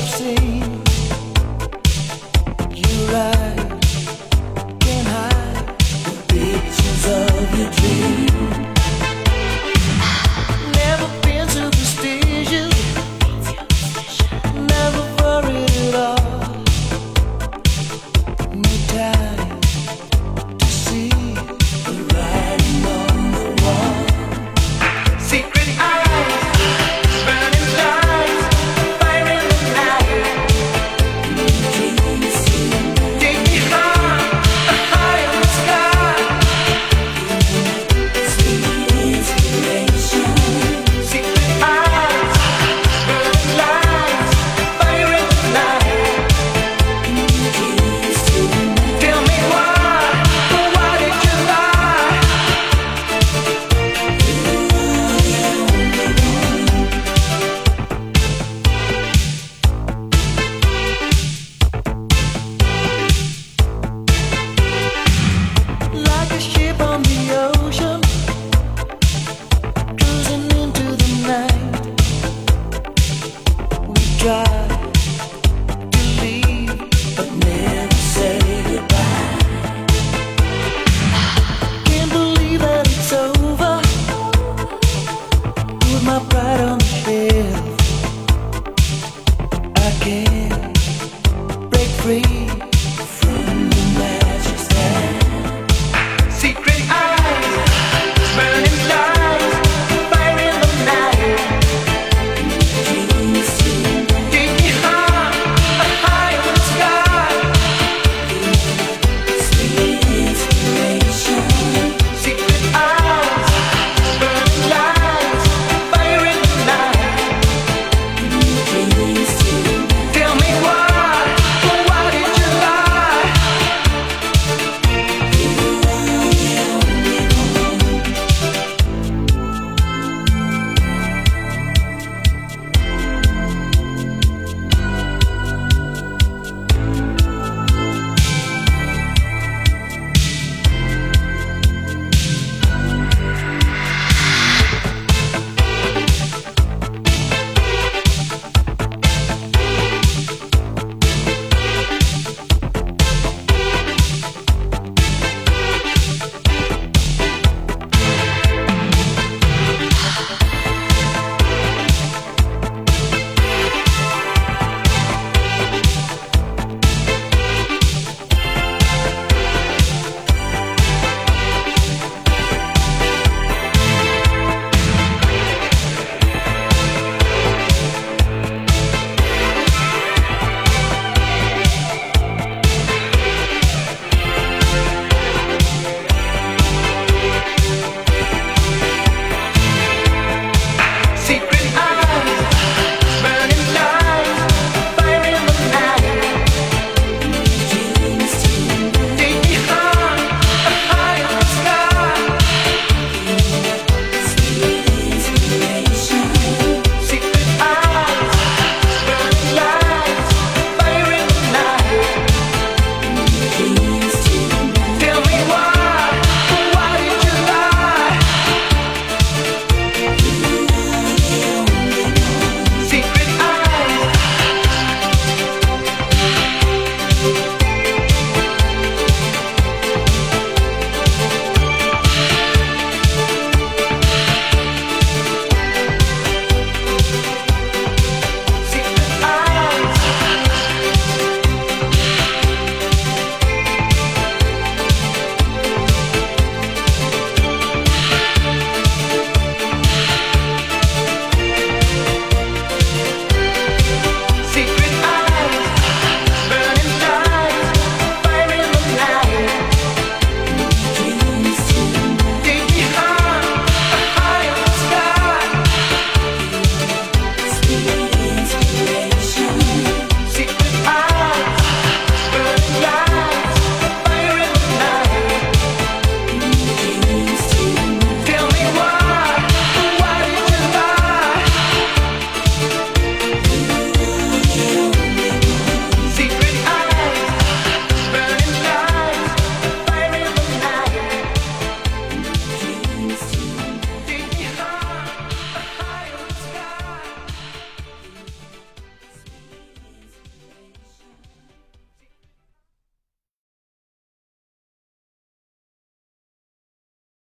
have seen. Free